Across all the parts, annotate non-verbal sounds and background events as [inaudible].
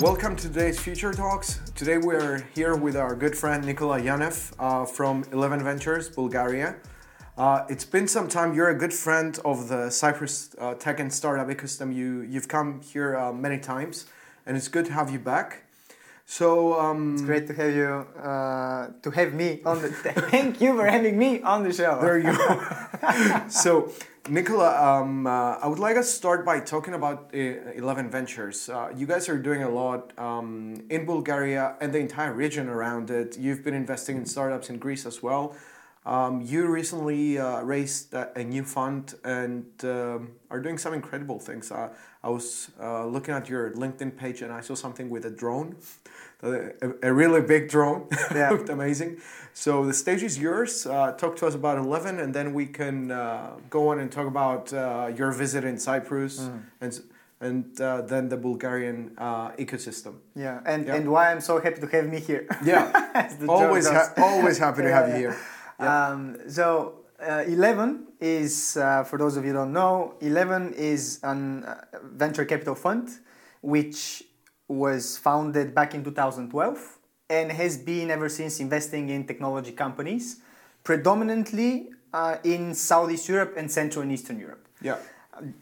Welcome to today's Future Talks. Today we're here with our good friend Nikola Yanev uh, from 11 Ventures, Bulgaria. Uh, it's been some time. You're a good friend of the Cyprus uh, tech and startup ecosystem. You, you've come here uh, many times, and it's good to have you back. So um, It's great to have you, uh, to have me on the. [laughs] Thank you for having me on the show. There you [laughs] go. so, Nikola, um, uh, I would like us to start by talking about uh, 11 Ventures. Uh, you guys are doing a lot um, in Bulgaria and the entire region around it. You've been investing in startups in Greece as well. Um, you recently uh, raised a, a new fund and um, are doing some incredible things. Uh, I was uh, looking at your LinkedIn page and I saw something with a drone, a, a really big drone. [laughs] Yeah. looked amazing. So the stage is yours. Uh, talk to us about 11 and then we can uh, go on and talk about uh, your visit in Cyprus Mm. and, and uh, then the Bulgarian uh, ecosystem. Yeah, and, Yeah. and why I'm so happy to have me here. Yeah, [laughs] always, ha- always happy to have you [laughs] here. Um, so, uh, 11 is, uh, for those of you who don't know, 11 is a uh, venture capital fund which was founded back in 2012 and has been ever since investing in technology companies, predominantly uh, in Southeast Europe and Central and Eastern Europe. Yeah.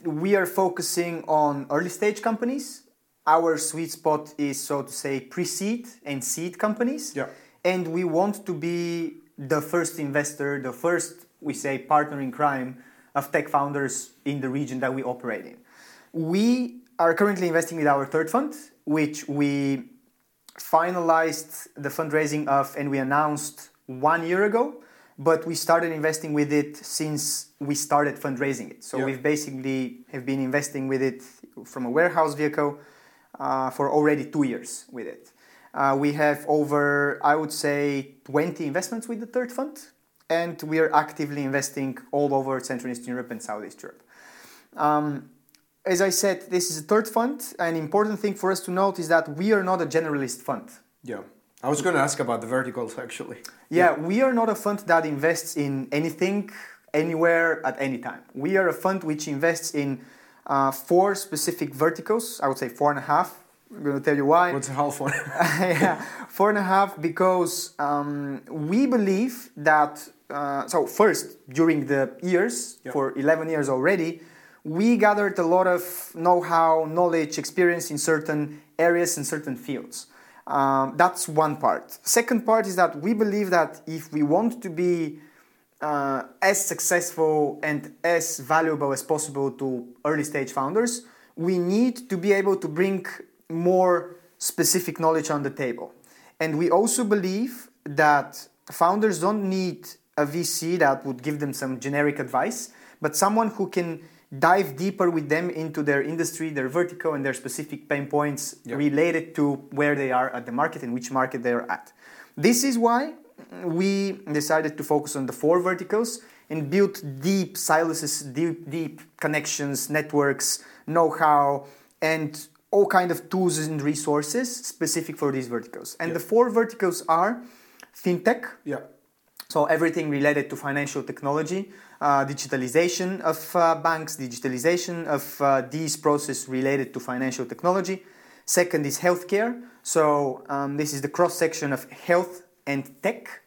we are focusing on early stage companies. Our sweet spot is, so to say, pre seed and seed companies. Yeah. And we want to be the first investor, the first, we say, partner in crime of tech founders in the region that we operate in. We are currently investing with our third fund, which we finalized the fundraising of and we announced one year ago but we started investing with it since we started fundraising it so Yeah. we've basically have been investing with it from a warehouse vehicle uh, for already two years with it we have over i would say 20 investments with the third fund and we are actively investing all over central and eastern europe and southeast europe um, as I said, this is a third fund. An important thing for us to note is that we are not a generalist fund. Yeah. I was going to ask about the verticals actually. Yeah, we are not a fund that invests in anything, anywhere, at any time. We are a fund which invests in uh, four specific verticals. I would say four and a half. I'm going to tell you why. What's half one? [laughs] yeah, four and a half because um, we believe that. Uh, so first, during the years, Yeah. for 11 years already, we gathered a lot of know-how, knowledge, experience in certain areas and certain fields. Um, that's one part. Second part is that we believe that if we want to be uh, as successful and as valuable as possible to early stage founders, we need to be able to bring more specific knowledge on the table. And we also believe that founders don't need a VC that would give them some generic advice, but someone who can dive deeper with them into their industry, their vertical, and their specific pain points Yeah. related to where they are at the market and which market they are at. This is why we decided to focus on the four verticals and build deep silos, deep, deep connections, networks, know-how, and all kind of tools and resources specific for these verticals. And Yeah. the four verticals are fintech, yeah. so everything related to financial technology, uh, digitalization of uh, banks, digitalization of uh, these processes related to financial technology. Second is healthcare. So um, this is the cross section of health and tech.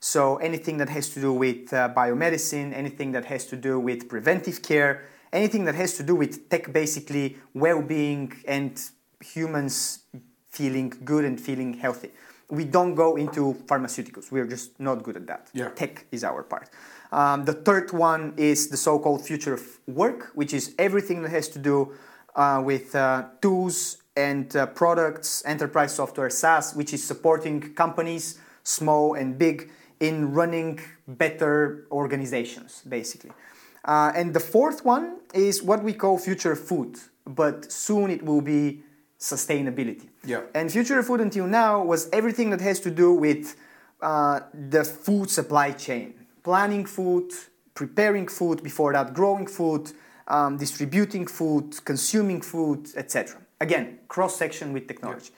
So anything that has to do with uh, biomedicine, anything that has to do with preventive care, anything that has to do with tech, basically well-being and humans feeling good and feeling healthy. We don't go into pharmaceuticals. We're just not good at that. Yeah. Tech is our part. Um, the third one is the so-called future of work, which is everything that has to do uh, with uh, tools and uh, products, enterprise software SaaS, which is supporting companies, small and big, in running better organizations, basically. Uh, and the fourth one is what we call future food, but soon it will be sustainability. Yeah. And future food until now was everything that has to do with uh, the food supply chain, planning food, preparing food, before that, growing food, um, distributing food, consuming food, etc. Again, cross section with technology.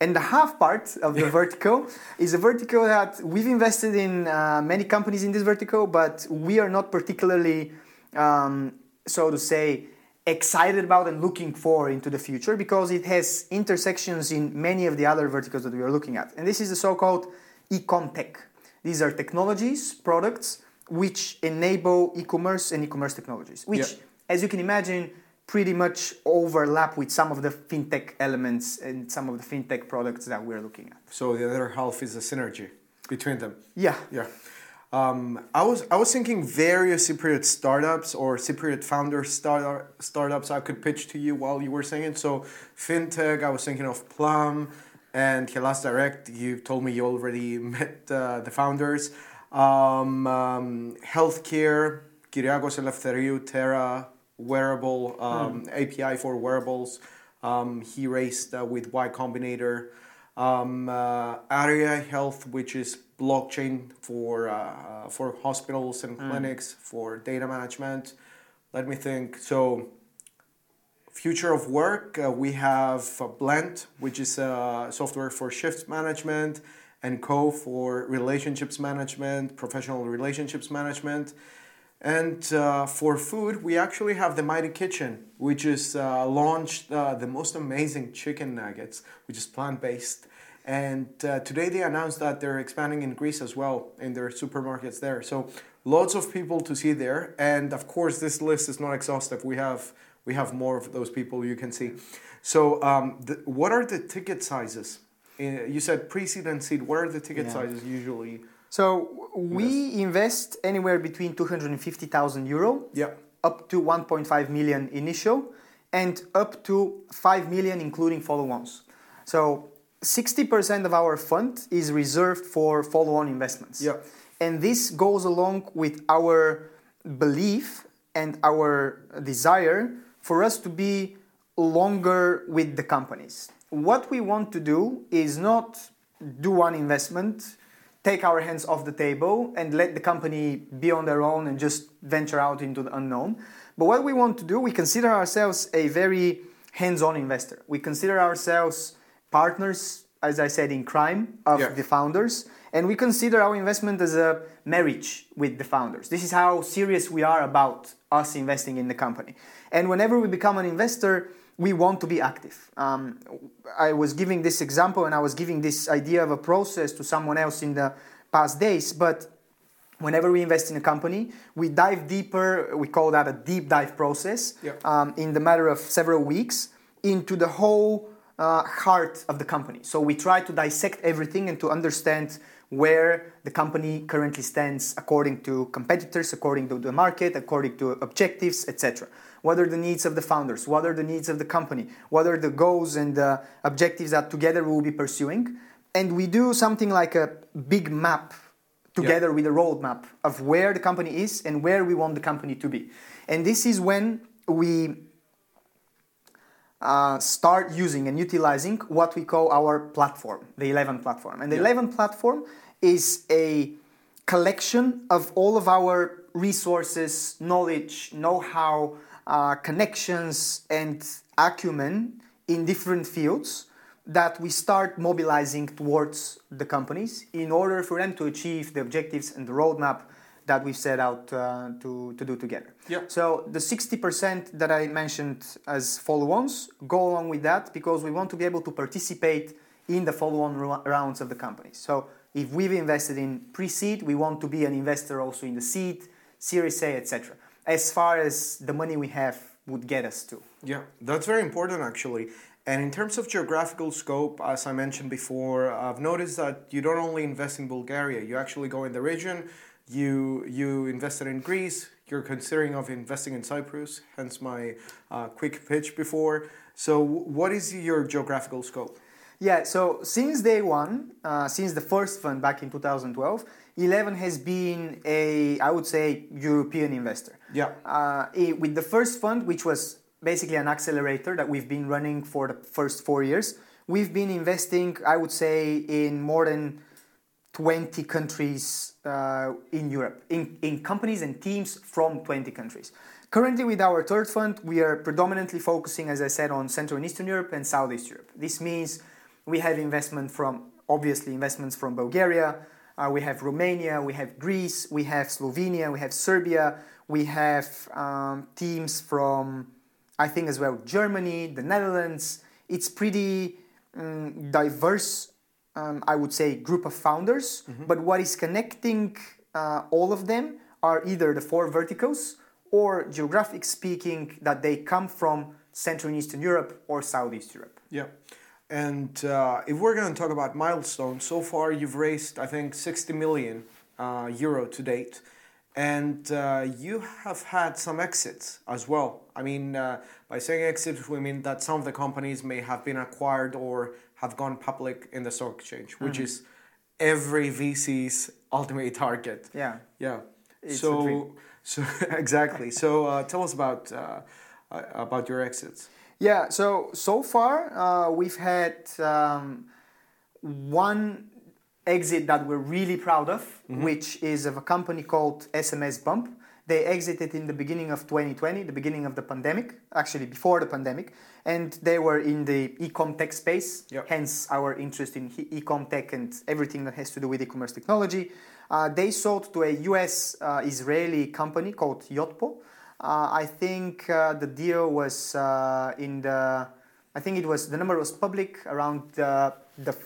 And the half part of the vertical is a vertical that we've invested in uh, many companies in this vertical, but we are not particularly, um, so to say, excited about and looking for into the future because it has intersections in many of the other verticals that we are looking at. And this is the so-called ecom tech. These are technologies, products which enable e-commerce and e-commerce technologies, which, yeah. as you can imagine, pretty much overlap with some of the fintech elements and some of the fintech products that we're looking at. So the other half is a synergy between them. Yeah. Yeah. Um, I was I was thinking various Cypriot startups or Cypriot founder start, startups I could pitch to you while you were saying So fintech, I was thinking of Plum and Hellas Direct. You told me you already [laughs] met uh, the founders. Um, um, healthcare, Kyriakos Eleftheriou, Terra, wearable um, mm. API for wearables. Um, he raced uh, with Y Combinator. Um, uh, Aria Health, which is blockchain for uh, for hospitals and mm. clinics for data management. Let me think. So, future of work, uh, we have Blend, which is uh, software for shift management, and Co for relationships management, professional relationships management. And uh, for food, we actually have the Mighty Kitchen, which is uh, launched uh, the most amazing chicken nuggets, which is plant based. And uh, today they announced that they're expanding in Greece as well in their supermarkets there. So lots of people to see there. And of course, this list is not exhaustive. We have we have more of those people you can see. So um, the, what are the ticket sizes? Uh, you said pre-seed and seed. What are the ticket yeah. sizes usually? So we invest anywhere between 250,000 euro yeah. up to 1.5 million initial and up to 5 million including follow-ons. So 60% of our fund is reserved for follow-on investments. Yeah. And this goes along with our belief and our desire for us to be longer with the companies. What we want to do is not do one investment take our hands off the table and let the company be on their own and just venture out into the unknown. But what we want to do, we consider ourselves a very hands on investor. We consider ourselves partners, as I said, in crime of yeah. the founders. And we consider our investment as a marriage with the founders. This is how serious we are about us investing in the company. And whenever we become an investor, we want to be active. Um, I was giving this example and I was giving this idea of a process to someone else in the past days, but whenever we invest in a company, we dive deeper, we call that a deep dive process, um, in the matter of several weeks into the whole uh, heart of the company. So we try to dissect everything and to understand where the company currently stands according to competitors, according to the market, according to objectives, etc what are the needs of the founders, what are the needs of the company, what are the goals and the objectives that together we will be pursuing. And we do something like a big map together yeah. with a roadmap of where the company is and where we want the company to be. And this is when we uh, start using and utilizing what we call our platform, the Eleven platform. And the yeah. Eleven platform is a collection of all of our resources, knowledge, know how, uh, connections and acumen in different fields that we start mobilizing towards the companies in order for them to achieve the objectives and the roadmap that we've set out uh, to, to do together. Yeah. So the 60% that I mentioned as follow-ons go along with that because we want to be able to participate in the follow-on rounds of the companies. So if we've invested in pre-seed, we want to be an investor also in the seed, Series A, etc as far as the money we have would get us to. Yeah, that's very important actually. And in terms of geographical scope, as I mentioned before, I've noticed that you don't only invest in Bulgaria, you actually go in the region, you, you invested in Greece, you're considering of investing in Cyprus, hence my uh, quick pitch before. So what is your geographical scope? Yeah, so since day one, uh, since the first fund back in 2012, Eleven has been a, I would say, European investor. Yeah. Uh, with the first fund, which was basically an accelerator that we've been running for the first four years, we've been investing, I would say, in more than 20 countries uh, in Europe, in, in companies and teams from 20 countries. Currently, with our third fund, we are predominantly focusing, as I said, on Central and Eastern Europe and Southeast Europe. This means we have investment from, obviously, investments from Bulgaria, uh, we have Romania, we have Greece, we have Slovenia, we have Serbia, we have um, teams from I think as well Germany, the Netherlands. It's pretty um, diverse, um, I would say, group of founders. But what is connecting uh, all of them are either the four verticals or geographic speaking that they come from Central and Eastern Europe or Southeast Europe. Yeah. And uh, if we're going to talk about milestones, so far you've raised, I think, 60 million uh, euro to date. And uh, you have had some exits as well. I mean, uh, by saying exits, we mean that some of the companies may have been acquired or have gone public in the stock exchange, which is every VC's ultimate target. Yeah. Yeah. It's so, so [laughs] exactly. So uh, tell us about uh, uh, about your exits. Yeah, so so far uh, we've had um, one exit that we're really proud of, which is of a company called SMS Bump. They exited in the beginning of 2020, the beginning of the pandemic, actually before the pandemic, and they were in the e-com tech space. Yep. Hence our interest in e-com tech and everything that has to do with e-commerce technology. Uh, they sold to a U.S. Uh, Israeli company called Yotpo. Uh, I think uh, the deal was uh, in the, I think it was the number was public around uh, the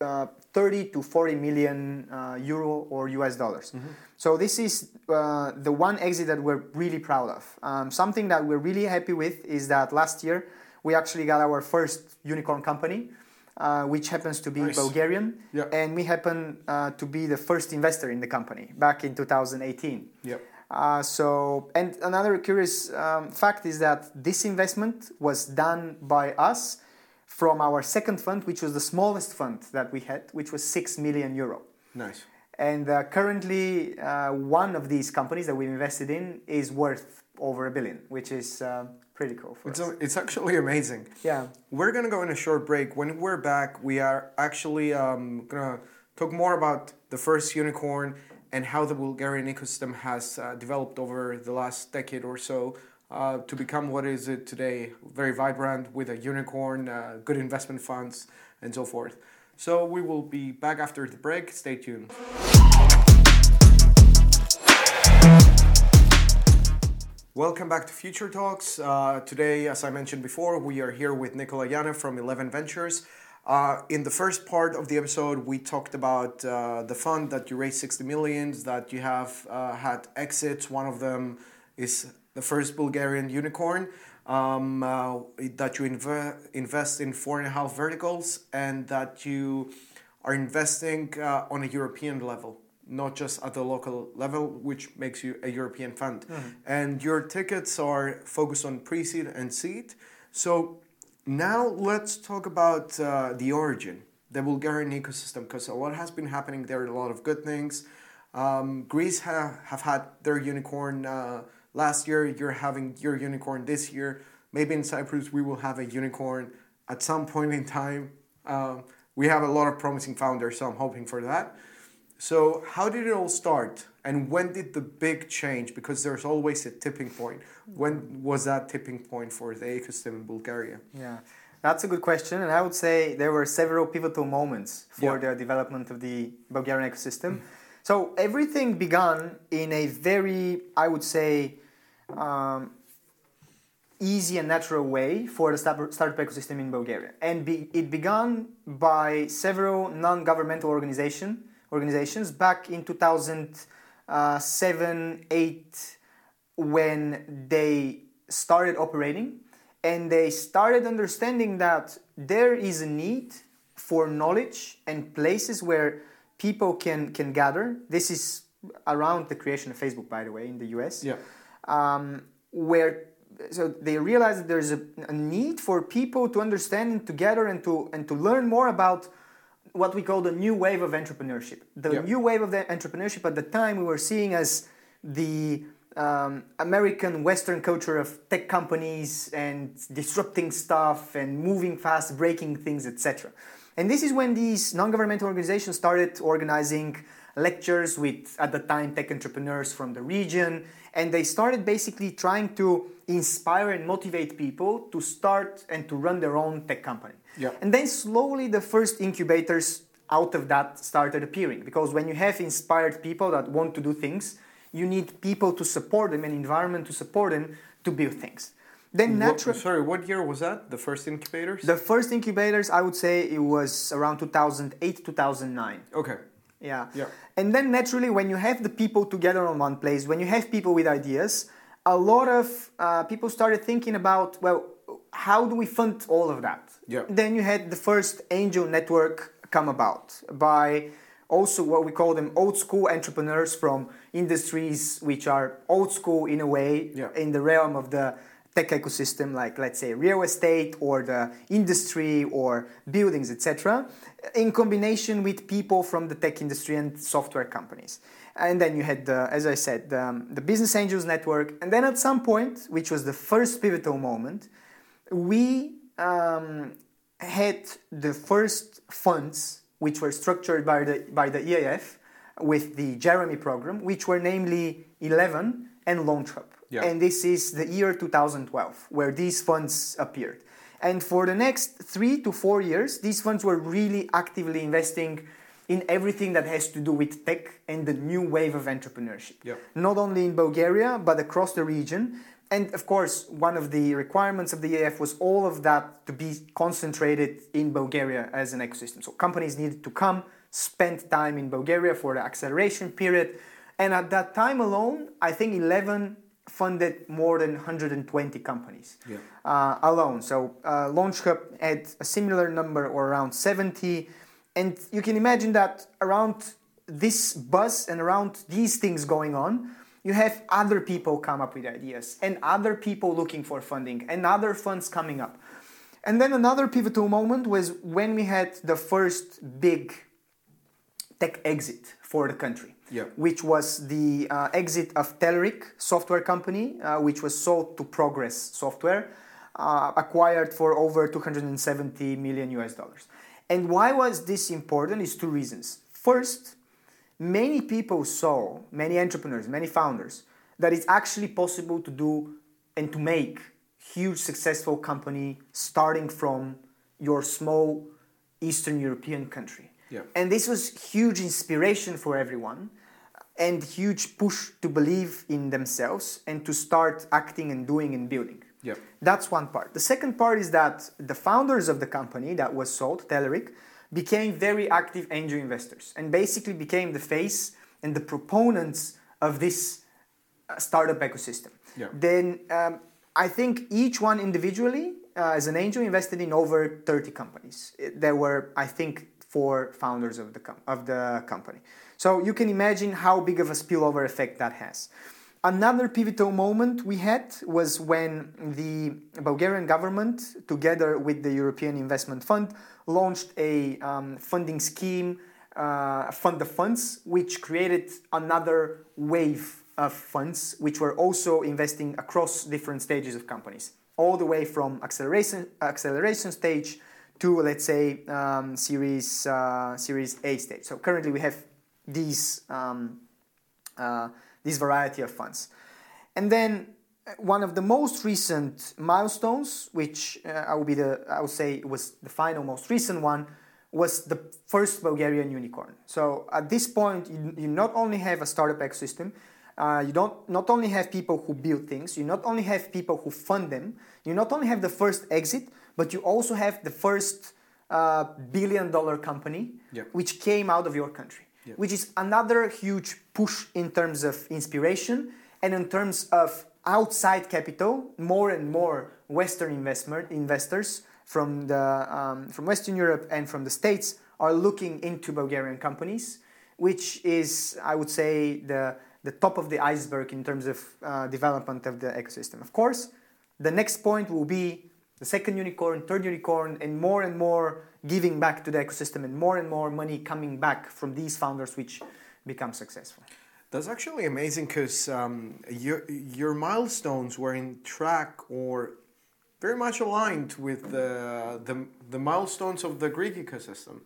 uh, 30 to 40 million uh, euro or US dollars. So this is uh, the one exit that we're really proud of. Um, something that we're really happy with is that last year we actually got our first unicorn company. Uh, which happens to be Nice. Bulgarian, Yeah. and we happen uh, to be the first investor in the company back in 2018. Yep. Uh, so, and another curious um, fact is that this investment was done by us from our second fund, which was the smallest fund that we had, which was 6 million euro. Nice. And uh, currently, uh, one of these companies that we've invested in is worth over a billion, which is uh, pretty cool for It's, us. a, it's actually amazing. Yeah. We're gonna go in a short break. When we're back, we are actually um, gonna talk more about the first unicorn and how the Bulgarian ecosystem has uh, developed over the last decade or so uh, to become what is it today? Very vibrant with a unicorn, uh, good investment funds, and so forth. So we will be back after the break. Stay tuned. Welcome back to Future Talks. Uh, today, as I mentioned before, we are here with Nikola Yanev from Eleven Ventures. Uh, in the first part of the episode, we talked about uh, the fund that you raised 60 millions, that you have uh, had exits. One of them is the first Bulgarian unicorn, um, uh, that you inve- invest in four and a half verticals, and that you are investing uh, on a European level not just at the local level, which makes you a European fund. And your tickets are focused on pre seed and seed. So now let's talk about uh, the origin, the Bulgarian ecosystem, because a lot has been happening there, a lot of good things. Um, Greece ha- have had their unicorn uh, last year, you're having your unicorn this year. Maybe in Cyprus we will have a unicorn at some point in time. Um, we have a lot of promising founders, so I'm hoping for that. So, how did it all start? And when did the big change? Because there's always a tipping point. When was that tipping point for the ecosystem in Bulgaria? Yeah, that's a good question, and I would say there were several pivotal moments for Yeah. the development of the Bulgarian ecosystem. So everything began in a very, I would say, um, easy and natural way for the startup ecosystem in Bulgaria, and be, it began by several non-governmental organization organizations back in 2007, 8 when they started operating. And they started understanding that there is a need for knowledge and places where people can can gather. This is around the creation of facebook by the way in the us Yeah. Um, where so they realize that there's a, a need for people to understand together and to and to learn more about what we call the new wave of entrepreneurship. The Yeah. new wave of the entrepreneurship at the time we were seeing as the um, American Western culture of tech companies and disrupting stuff and moving fast, breaking things, etc. And this is when these non-governmental organizations started organizing lectures with, at the time, tech entrepreneurs from the region, and they started basically trying to inspire and motivate people to start and to run their own tech company. Yeah. And then slowly the first incubators out of that started appearing because when you have inspired people that want to do things, you need people to support them, an environment to support them to build things. Then naturally, sorry, what year was that? The first incubators? the first incubators, I would say it was around 2008, 2009. okay. Yeah. Yeah. And then naturally, when you have the people together on one place, when you have people with ideas, a lot of uh, people started thinking about, well, how do we fund all of that? Yeah. Then you had the first angel network come about by also what we call them old school entrepreneurs from industries which are old school in a way Yeah. in the realm of the tech ecosystem like let's say real estate or the industry or buildings etc in combination with people from the tech industry and software companies and then you had the, as i said the, um, the business angels network and then at some point which was the first pivotal moment we um, had the first funds which were structured by the, by the EAF with the JEREMIE program, which were namely 11 and Launch. Yeah. And this is the year 2012, where these funds appeared. And for the next three to four years, these funds were really actively investing in everything that has to do with tech and the new wave of entrepreneurship. Yeah. Not only in Bulgaria, but across the region. And of course, one of the requirements of the EAF was all of that to be concentrated in Bulgaria as an ecosystem. So companies needed to come, spend time in Bulgaria for the acceleration period. And at that time alone, I think 11 funded more than 120 companies Yeah. uh, alone. So uh, LAUNCHub had a similar number or around 70. And you can imagine that around this buzz and around these things going on, you have other people come up with ideas and other people looking for funding and other funds coming up. And then another pivotal moment was when we had the first big tech exit for the country, Yeah. which was the uh, exit of Telerik software company, uh, which was sold to Progress Software, uh, acquired for over 270 million US dollars. And why was this important? Is two reasons. First, many people saw, many entrepreneurs, many founders, that it's actually possible to do and to make huge successful company starting from your small Eastern European country. Yeah. And this was huge inspiration for everyone and huge push to believe in themselves and to start acting and doing and building. Yeah. That's one part. The second part is that the founders of the company that was sold, Telerik, became very active angel investors and basically became the face and the proponents of this uh, startup ecosystem. Yeah. Then um, I think each one individually, uh, as an angel, invested in over 30 companies. There were, I think, four founders of the, com- of the company. So you can imagine how big of a spillover effect that has. Another pivotal moment we had was when the Bulgarian government, together with the European Investment Fund, launched a um, funding scheme, uh, Fund of Funds, which created another wave of funds, which were also investing across different stages of companies, all the way from acceleration acceleration stage to let's say um, Series uh, Series A stage. So currently we have these um, uh, this variety of funds. And then uh, one of the most recent milestones, which uh, I will be the I would say was the final most recent one, was the first Bulgarian unicorn. So at this point, you, you not only have a startup ecosystem, uh, you don't not only have people who build things, you not only have people who fund them, you not only have the first exit, but you also have the first uh, billion dollar company, Yeah. which came out of your country Yeah. which is another huge push in terms of inspiration and in terms of outside capital. More and more Western investment investors from the um, from Western Europe and from the States are looking into Bulgarian companies, which is, I would say, the the top of the iceberg in terms of uh, development of the ecosystem. Of course, the next point will be the second unicorn, third unicorn, and more and more giving back to the ecosystem and more and more money coming back from these founders, which become successful. That's actually amazing because um, your your milestones were in track or very much aligned with the, the the milestones of the Greek ecosystem,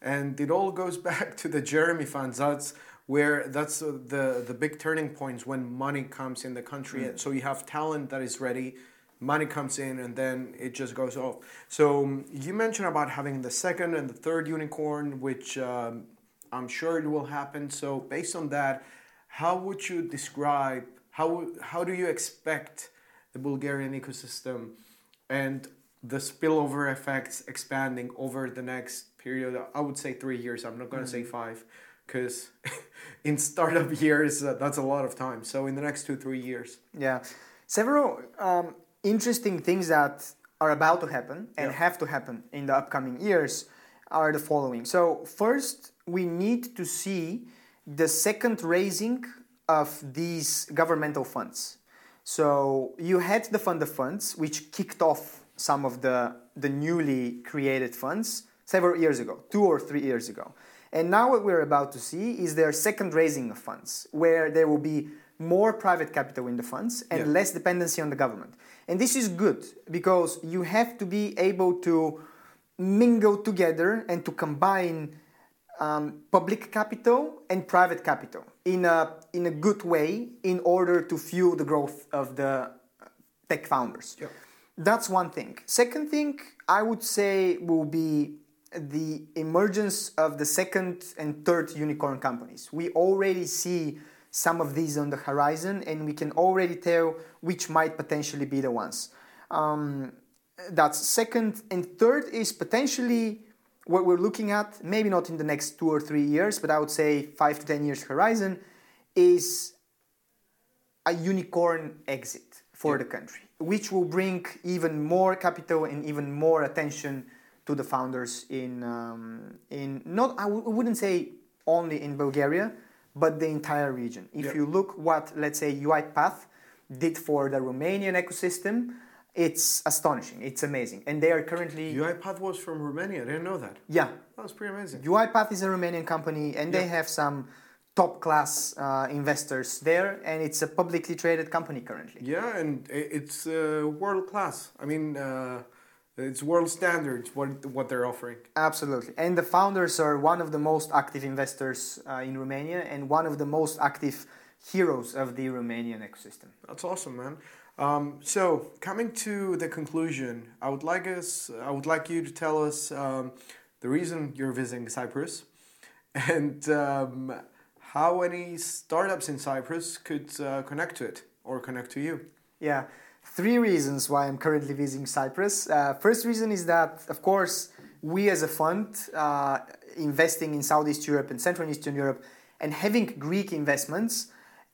and it all goes [laughs] back to the JEREMIE funds. That's where that's uh, the the big turning points when money comes in the country. So you have talent that is ready, money comes in, and then it just goes off. So um, you mentioned about having the second and the third unicorn, which. Um, I'm sure it will happen. So based on that, how would you describe how how do you expect the Bulgarian ecosystem, and the spillover effects expanding over the next period. I would say three years. I'm not going to say five, because [laughs] in startup [laughs] years uh, that's a lot of time. So in the next two three years. Yeah, several um, interesting things that are about to happen and Yeah. have to happen in the upcoming years are the following. So first, we need to see the second raising of these governmental funds. So you had the fund of funds, which kicked off some of the, the newly created funds several years ago, two or three years ago. And now what we're about to see is their second raising of funds, where there will be more private capital in the funds and Yeah. less dependency on the government. And this is good because you have to be able to mingle together and to combine um, public capital and private capital in a, in a good way in order to fuel the growth of the tech founders. Yeah. That's one thing. Second thing, I would say, will be the emergence of the second and third unicorn companies. We already see some of these on the horizon, and we can already tell which might potentially be the ones. Um, that's second. And third is potentially what we're looking at, maybe not in the next two or three years, but I would say five to 10 years horizon, is a unicorn exit for the country, which will bring even more capital and even more attention to the founders in um, in not I w- I wouldn't say only in Bulgaria, but the entire region. If you look what let's say UiPath did for the Romanian ecosystem, it's astonishing. It's amazing, and they are currently UiPath was from Romania. I didn't know that. yeah That was pretty amazing. UiPath is a Romanian company, and they have some top class uh, investors there, and it's a publicly traded company currently. Yeah, and it's uh, world class. I mean, uh, it's world standards what what they're offering. Absolutely. And the founders are one of the most active investors uh, in Romania and one of the most active heroes of the Romanian ecosystem. That's awesome, man. Um, so coming to the conclusion, I would like us, I would like you to tell us um, the reason you're visiting Cyprus, [laughs] and um, how any startups in Cyprus could uh, connect to it or connect to you. Yeah, three reasons why I'm currently visiting Cyprus. Uh, first reason is that, of course, we as a fund uh, investing in Southeast Europe and Central and Eastern Europe and having Greek investments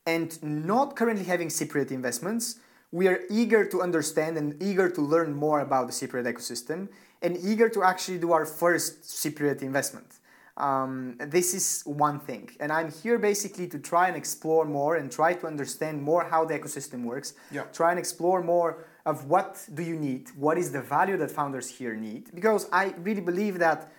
and not currently having Cypriot investments, we are eager to understand and eager to learn more about the Cypriot ecosystem and eager to actually do our first Cypriot investment. Um, this is one thing. And I'm here basically to try and explore more and try to understand more how the ecosystem works. Yeah. Try and explore more of what do you need, what is the value that founders here need. Because I really believe that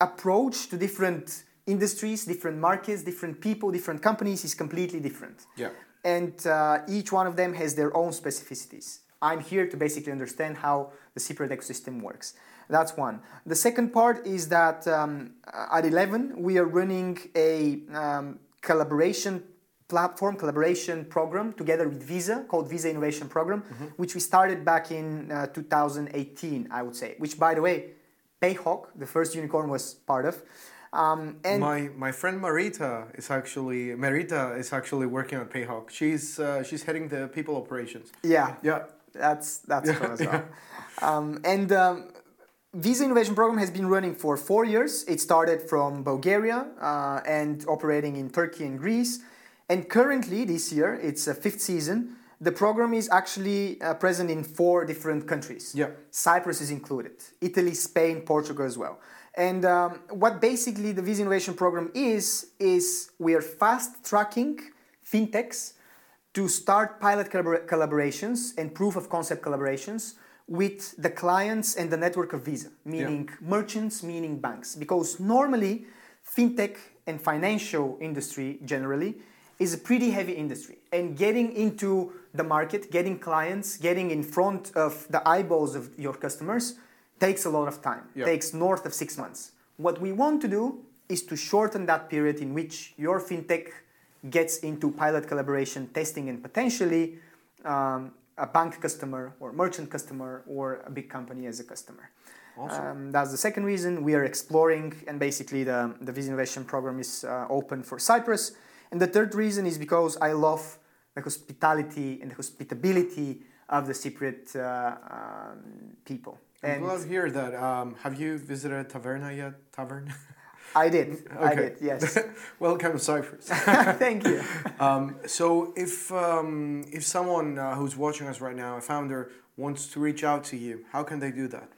approach to different industries, different markets, different people, different companies is completely different. Yeah. And uh, each one of them has their own specificities. I'm here to basically understand how the Cypriot ecosystem works. That's one. The second part is that um, at 11, we are running a um, collaboration platform, collaboration program together with Visa called Visa Innovation Program, which we started back in uh, 2018, I would say, which, by the way, Payhawk, the first unicorn, was part of. Um, and my my friend Marita is actually Marita is actually working at Payhawk. She's uh, she's heading the people operations. yeah, Yeah. That's that's fun as [laughs] well. Um, and um, Visa Innovation Program has been running for four years. It started from Bulgaria uh, and operating in Turkey and Greece. And currently, this year, it's a fifth season. The program is actually uh, present in four different countries. Yeah. Cyprus is included, Italy, Spain, Portugal as well. And um, what basically the Visa Innovation Program is, is we are fast tracking fintechs to start pilot collabor- collaborations and proof of concept collaborations with the clients and the network of Visa, meaning merchants, meaning banks. Because normally, fintech and financial industry generally is a pretty heavy industry. And getting into the market, getting clients, getting in front of the eyeballs of your customers takes a lot of time, Yeah. takes north of six months. What we want to do is to shorten that period in which your fintech gets into pilot collaboration testing and potentially um, a bank customer or merchant customer or a big company as a customer. Awesome. Um, that's the second reason we are exploring, and basically the, the Visa Innovation Program is uh, open for Cyprus. And the third reason is because I love the hospitality and the hospitability of the Cypriot uh, um, people. I'm And glad to hear that. Um, have you visited Taverna yet? Tavern? [laughs] I did. I did. Yes. [laughs] Welcome to Cyprus. [laughs] Thank you. [laughs] um, so if um, if someone uh, who's watching us right now, a founder, wants to reach out to you, how can they do that?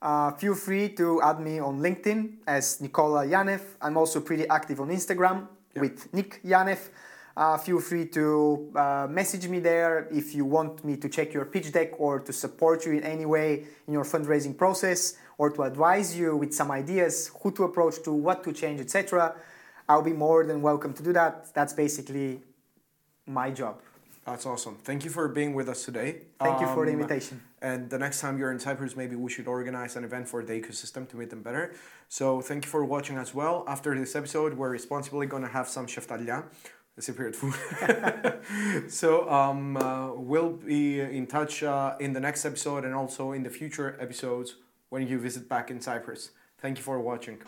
Uh, feel free to add me on LinkedIn as Nikola Yanev. I'm also pretty active on Instagram with Nick Yanev. Uh, feel free to uh, message me there if you want me to check your pitch deck or to support you in any way in your fundraising process or to advise you with some ideas who to approach to, what to change, etc. I'll be more than welcome to do that. That's basically my job. That's awesome. Thank you for being with us today. Thank you for the Um, invitation. And the next time you're in Cyprus, maybe we should organize an event for the ecosystem to meet them better. So thank you for watching as well. After this episode, we're responsibly going to have some sheftalia, the Cypriot food. so um, uh, we'll be in touch uh, in the next episode and also in the future episodes when you visit back in Cyprus. Thank you for watching.